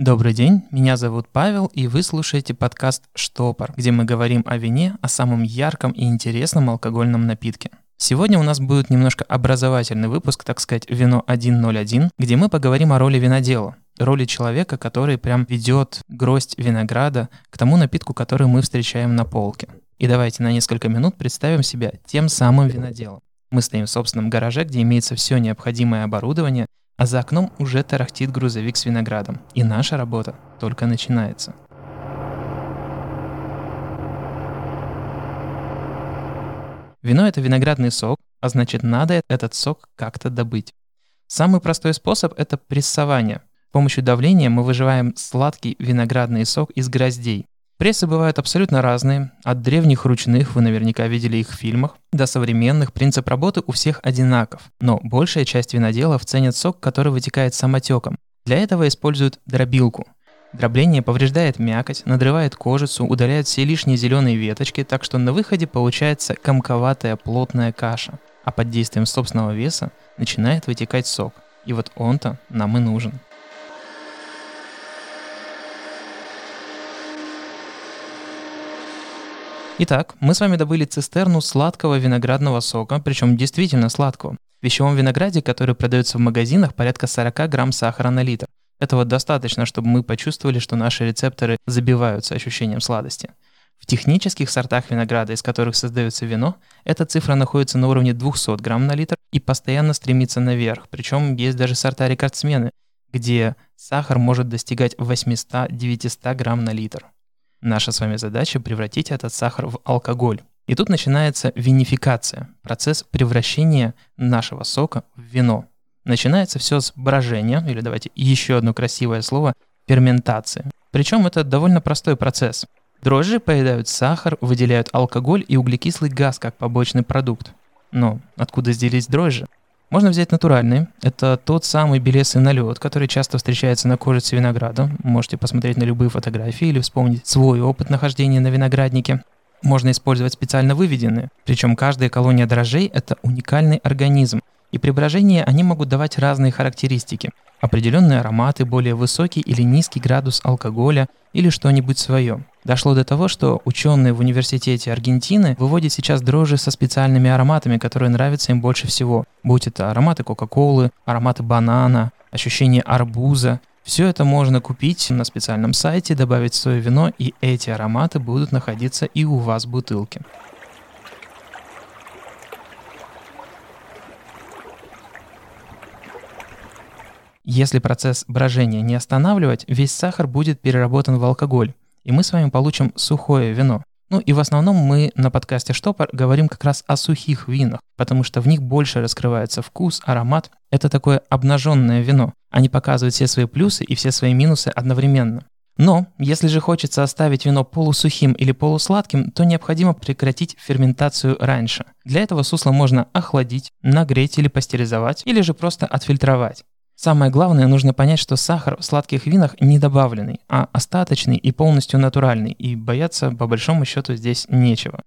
Добрый день, меня зовут Павел, и вы слушаете подкаст «Штопор», где мы говорим о вине, о самом ярком и интересном алкогольном напитке. Сегодня у нас будет немножко образовательный выпуск, так сказать, «Вино 101», где мы поговорим о роли винодела, роли человека, который прям ведет гроздь винограда к тому напитку, который мы встречаем на полке. И давайте на несколько минут представим себя тем самым виноделом. Мы стоим в собственном гараже, где имеется все необходимое оборудование, а за окном уже тарахтит грузовик с виноградом. И наша работа только начинается. Вино – это виноградный сок, а значит надо этот сок как-то добыть. Самый простой способ – это прессование. С помощью давления мы выживаем сладкий виноградный сок из гроздей. Прессы бывают абсолютно разные, от древних ручных, вы наверняка видели их в фильмах, до современных, принцип работы у всех одинаков. Но большая часть виноделов ценят сок, который вытекает самотеком. Для этого используют дробилку. Дробление повреждает мякоть, надрывает кожицу, удаляет все лишние зеленые веточки, так что на выходе получается комковатая плотная каша. А под действием собственного веса начинает вытекать сок. И вот он-то нам и нужен. Итак, мы с вами добыли цистерну сладкого виноградного сока, причем действительно сладкого. В вещевом винограде, который продается в магазинах, порядка 40 грамм сахара на литр. Этого достаточно, чтобы мы почувствовали, что наши рецепторы забиваются ощущением сладости. В технических сортах винограда, из которых создается вино, эта цифра находится на уровне 200 грамм на литр и постоянно стремится наверх. Причем есть даже сорта рекордсмены, где сахар может достигать 800-900 грамм на литр. Наша с вами задача превратить этот сахар в алкоголь. И тут начинается винификация, процесс превращения нашего сока в вино. Начинается все с брожения, или давайте еще одно красивое слово, ферментации. Причем это довольно простой процесс. Дрожжи поедают сахар, выделяют алкоголь и углекислый газ как побочный продукт. Но откуда взялись дрожжи? Можно взять натуральный. Это тот самый белесый налет, который часто встречается на кожице винограда. Можете посмотреть на любые фотографии или вспомнить свой опыт нахождения на винограднике. Можно использовать специально выведенные. Причем каждая колония дрожжей – это уникальный организм. И при брожении они могут давать разные характеристики. Определенные ароматы, более высокий или низкий градус алкоголя или что-нибудь свое. Дошло до того, что ученые в университете Аргентины выводят сейчас дрожжи со специальными ароматами, которые нравятся им больше всего. Будь это ароматы Кока-Колы, ароматы банана, ощущение арбуза. Все это можно купить на специальном сайте, добавить в свое вино, и эти ароматы будут находиться и у вас в бутылке. Если процесс брожения не останавливать, весь сахар будет переработан в алкоголь, и мы с вами получим сухое вино. Ну и в основном мы на подкасте Штопор говорим как раз о сухих винах, потому что в них больше раскрывается вкус, аромат. Это такое обнаженное вино. Они показывают все свои плюсы и все свои минусы одновременно. Но если же хочется оставить вино полусухим или полусладким, то необходимо прекратить ферментацию раньше. Для этого сусло можно охладить, нагреть или пастеризовать, или же просто отфильтровать. Самое главное, нужно понять, что сахар в сладких винах не добавленный, а остаточный и полностью натуральный, и бояться по большому счету здесь нечего.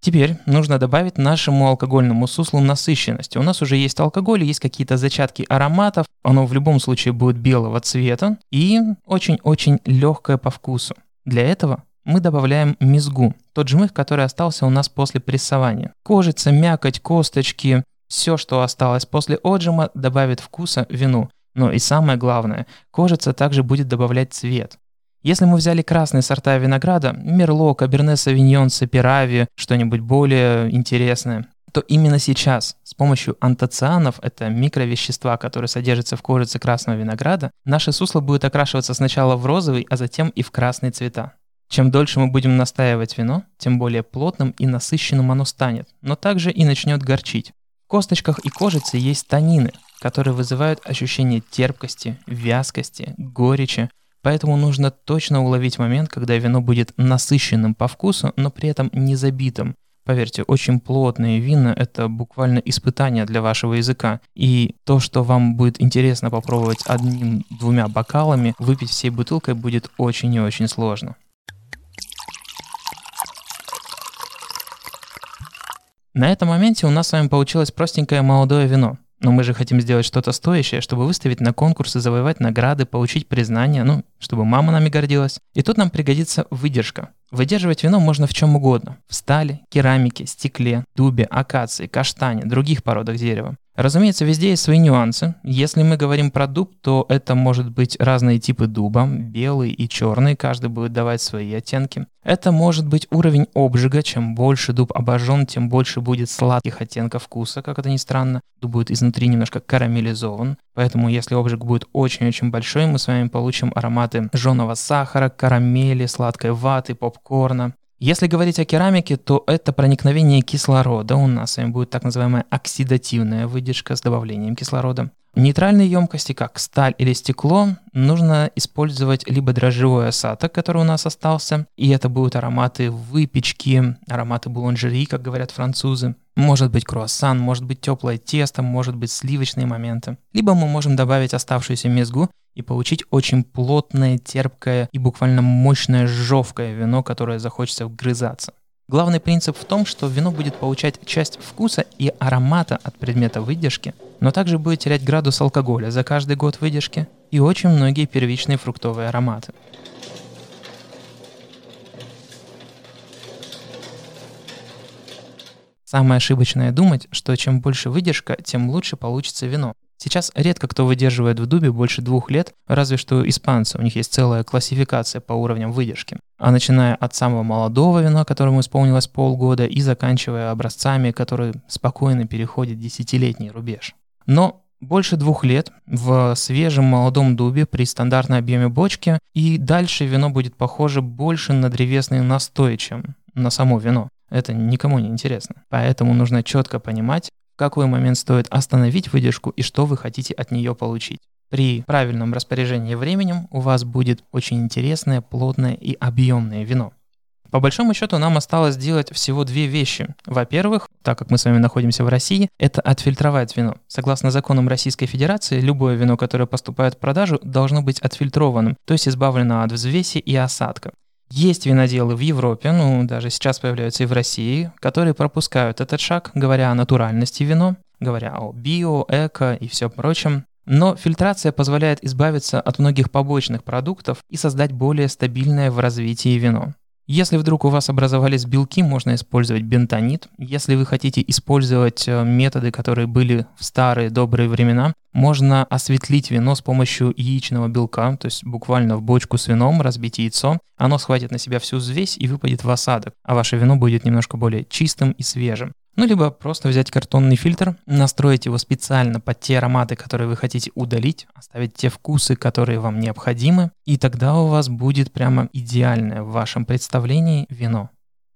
Теперь нужно добавить нашему алкогольному суслу насыщенности. У нас уже есть алкоголь, есть какие-то зачатки ароматов, оно в любом случае будет белого цвета и очень-очень легкое по вкусу. Для этого мы добавляем мизгу, тот жмых, который остался у нас после прессования. Кожица, мякоть, косточки, все, что осталось после отжима, добавит вкуса вину. Но и самое главное, кожица также будет добавлять цвет. Если мы взяли красные сорта винограда, Мерло, Каберне Савиньон, Саперави, что-нибудь более интересное, то именно сейчас с помощью антоцианов, это микровещества, которые содержатся в кожице красного винограда, наше сусло будет окрашиваться сначала в розовый, а затем и в красные цвета. Чем дольше мы будем настаивать вино, тем более плотным и насыщенным оно станет, но также и начнет горчить косточках и кожице есть танины, которые вызывают ощущение терпкости, вязкости, горечи, поэтому нужно точно уловить момент, когда вино будет насыщенным по вкусу, но при этом не забитым. Поверьте, очень плотные вина – это буквально испытание для вашего языка. И то, что вам будет интересно попробовать одним-двумя бокалами, выпить всей бутылкой будет очень и очень сложно. На этом моменте у нас с вами получилось простенькое молодое вино. Но мы же хотим сделать что-то стоящее, чтобы выставить на конкурсы, завоевать награды, получить признание, ну, чтобы мама нами гордилась. И тут нам пригодится выдержка. Выдерживать вино можно в чем угодно. В стали, керамике, стекле, дубе, акации, каштане, других породах дерева. Разумеется, везде есть свои нюансы. Если мы говорим про дуб, то это может быть разные типы дуба, белый и черный, каждый будет давать свои оттенки. Это может быть уровень обжига, чем больше дуб обожжен, тем больше будет сладких оттенков вкуса, как это ни странно. Дуб будет изнутри немножко карамелизован, поэтому если обжиг будет очень-очень большой, мы с вами получим ароматы жженого сахара, карамели, сладкой ваты, попкорна. Если говорить о керамике, то это проникновение кислорода. У нас с вами будет так называемая оксидативная выдержка с добавлением кислорода. Нейтральные емкости, как сталь или стекло, нужно использовать либо дрожжевой осадок, который у нас остался, и это будут ароматы выпечки, ароматы буланжери, как говорят французы. Может быть круассан, может быть теплое тесто, может быть сливочные моменты. Либо мы можем добавить оставшуюся мезгу и получить очень плотное, терпкое и буквально мощное жевкое вино, которое захочется вгрызаться. Главный принцип в том, что вино будет получать часть вкуса и аромата от предмета выдержки, но также будет терять градус алкоголя за каждый год выдержки и очень многие первичные фруктовые ароматы. Самое ошибочное думать, что чем больше выдержка, тем лучше получится вино. Сейчас редко кто выдерживает в дубе больше двух лет, разве что испанцы, у них есть целая классификация по уровням выдержки. А начиная от самого молодого вина, которому исполнилось полгода, и заканчивая образцами, которые спокойно переходят десятилетний рубеж. Но больше двух лет в свежем молодом дубе при стандартном объеме бочки, и дальше вино будет похоже больше на древесный настой, чем на само вино. Это никому не интересно. Поэтому нужно четко понимать, какой момент стоит остановить выдержку и что вы хотите от нее получить. При правильном распоряжении временем у вас будет очень интересное, плотное и объемное вино. По большому счету нам осталось сделать всего две вещи. Во-первых, так как мы с вами находимся в России, это отфильтровать вино. Согласно законам Российской Федерации, любое вино, которое поступает в продажу, должно быть отфильтрованным, то есть избавлено от взвеси и осадка. Есть виноделы в Европе, ну даже сейчас появляются и в России, которые пропускают этот шаг, говоря о натуральности вино, говоря о био, эко и все прочем. Но фильтрация позволяет избавиться от многих побочных продуктов и создать более стабильное в развитии вино. Если вдруг у вас образовались белки, можно использовать бентонит. Если вы хотите использовать э, методы, которые были в старые добрые времена, можно осветлить вино с помощью яичного белка, то есть буквально в бочку с вином разбить яйцо. Оно схватит на себя всю взвесь и выпадет в осадок, а ваше вино будет немножко более чистым и свежим. Ну, либо просто взять картонный фильтр, настроить его специально под те ароматы, которые вы хотите удалить, оставить те вкусы, которые вам необходимы, и тогда у вас будет прямо идеальное в вашем представлении вино.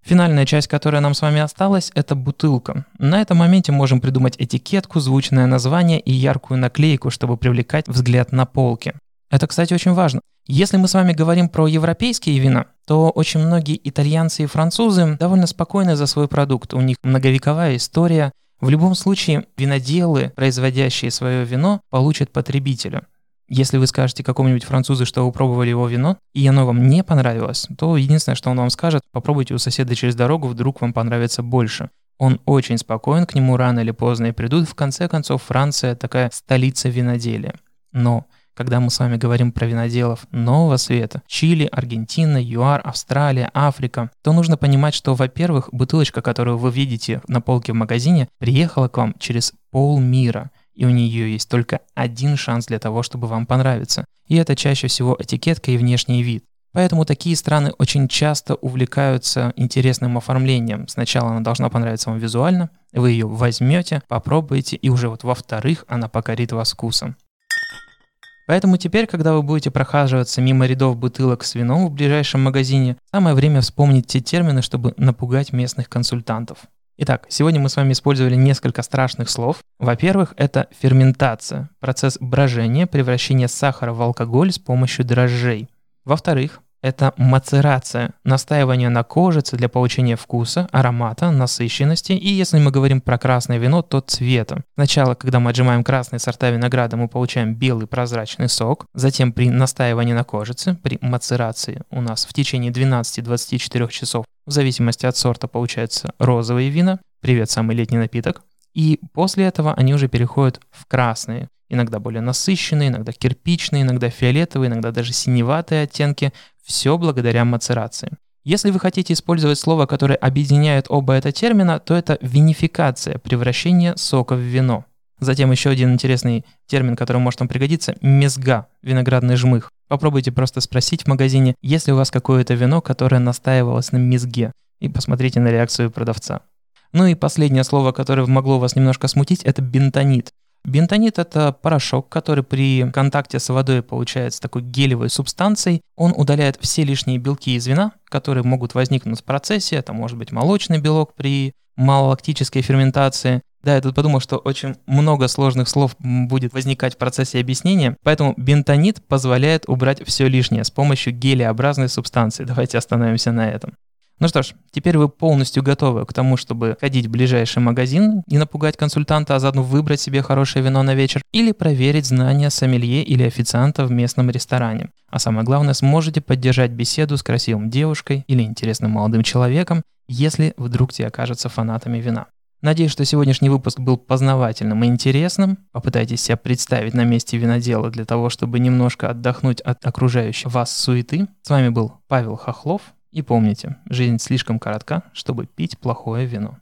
Финальная часть, которая нам с вами осталась, это бутылка. На этом моменте можем придумать этикетку, звучное название и яркую наклейку, чтобы привлекать взгляд на полке. Это, кстати, очень важно. Если мы с вами говорим про европейские вина, то очень многие итальянцы и французы довольно спокойны за свой продукт. У них многовековая история. В любом случае, виноделы, производящие свое вино, получат потребителя. Если вы скажете какому-нибудь французу, что вы пробовали его вино, и оно вам не понравилось, то единственное, что он вам скажет, попробуйте у соседа через дорогу, вдруг вам понравится больше. Он очень спокоен, к нему рано или поздно и придут. В конце концов, Франция такая столица виноделия. Но когда мы с вами говорим про виноделов нового света, Чили, Аргентина, ЮАР, Австралия, Африка, то нужно понимать, что, во-первых, бутылочка, которую вы видите на полке в магазине, приехала к вам через полмира, и у нее есть только один шанс для того, чтобы вам понравиться. И это чаще всего этикетка и внешний вид. Поэтому такие страны очень часто увлекаются интересным оформлением. Сначала она должна понравиться вам визуально, вы ее возьмете, попробуете, и уже вот во-вторых, она покорит вас вкусом. Поэтому теперь, когда вы будете прохаживаться мимо рядов бутылок с вином в ближайшем магазине, самое время вспомнить те термины, чтобы напугать местных консультантов. Итак, сегодня мы с вами использовали несколько страшных слов. Во-первых, это ферментация, процесс брожения, превращения сахара в алкоголь с помощью дрожжей. Во-вторых, это мацерация, настаивание на кожице для получения вкуса, аромата, насыщенности и, если мы говорим про красное вино, то цвета. Сначала, когда мы отжимаем красные сорта винограда, мы получаем белый прозрачный сок, затем при настаивании на кожице, при мацерации у нас в течение 12-24 часов, в зависимости от сорта, получается розовые вина, привет, самый летний напиток, И после этого они уже переходят в красные. Иногда более насыщенные, иногда кирпичные, иногда фиолетовые, иногда даже синеватые оттенки. Все благодаря мацерации. Если вы хотите использовать слово, которое объединяет оба это термина, то это винификация, превращение сока в вино. Затем еще один интересный термин, который может вам пригодиться – мезга, виноградный жмых. Попробуйте просто спросить в магазине, есть ли у вас какое-то вино, которое настаивалось на мезге, и посмотрите на реакцию продавца. Ну и последнее слово, которое могло вас немножко смутить, это бентонит. Бентонит – это порошок, который при контакте с водой получается такой гелевой субстанцией. Он удаляет все лишние белки из вина, которые могут возникнуть в процессе. Это может быть молочный белок при малолактической ферментации. Да, я тут подумал, что очень много сложных слов будет возникать в процессе объяснения, поэтому бентонит позволяет убрать все лишнее с помощью гелеобразной субстанции. Давайте остановимся на этом. Ну что ж, теперь вы полностью готовы к тому, чтобы ходить в ближайший магазин и напугать консультанта, а заодно выбрать себе хорошее вино на вечер или проверить знания сомелье или официанта в местном ресторане. А самое главное, сможете поддержать беседу с красивым девушкой или интересным молодым человеком, если вдруг те окажутся фанатами вина. Надеюсь, что сегодняшний выпуск был познавательным и интересным. Попытайтесь себя представить на месте винодела для того, чтобы немножко отдохнуть от окружающей вас суеты. С вами был Павел Хохлов, и помните, жизнь слишком коротка, чтобы пить плохое вино.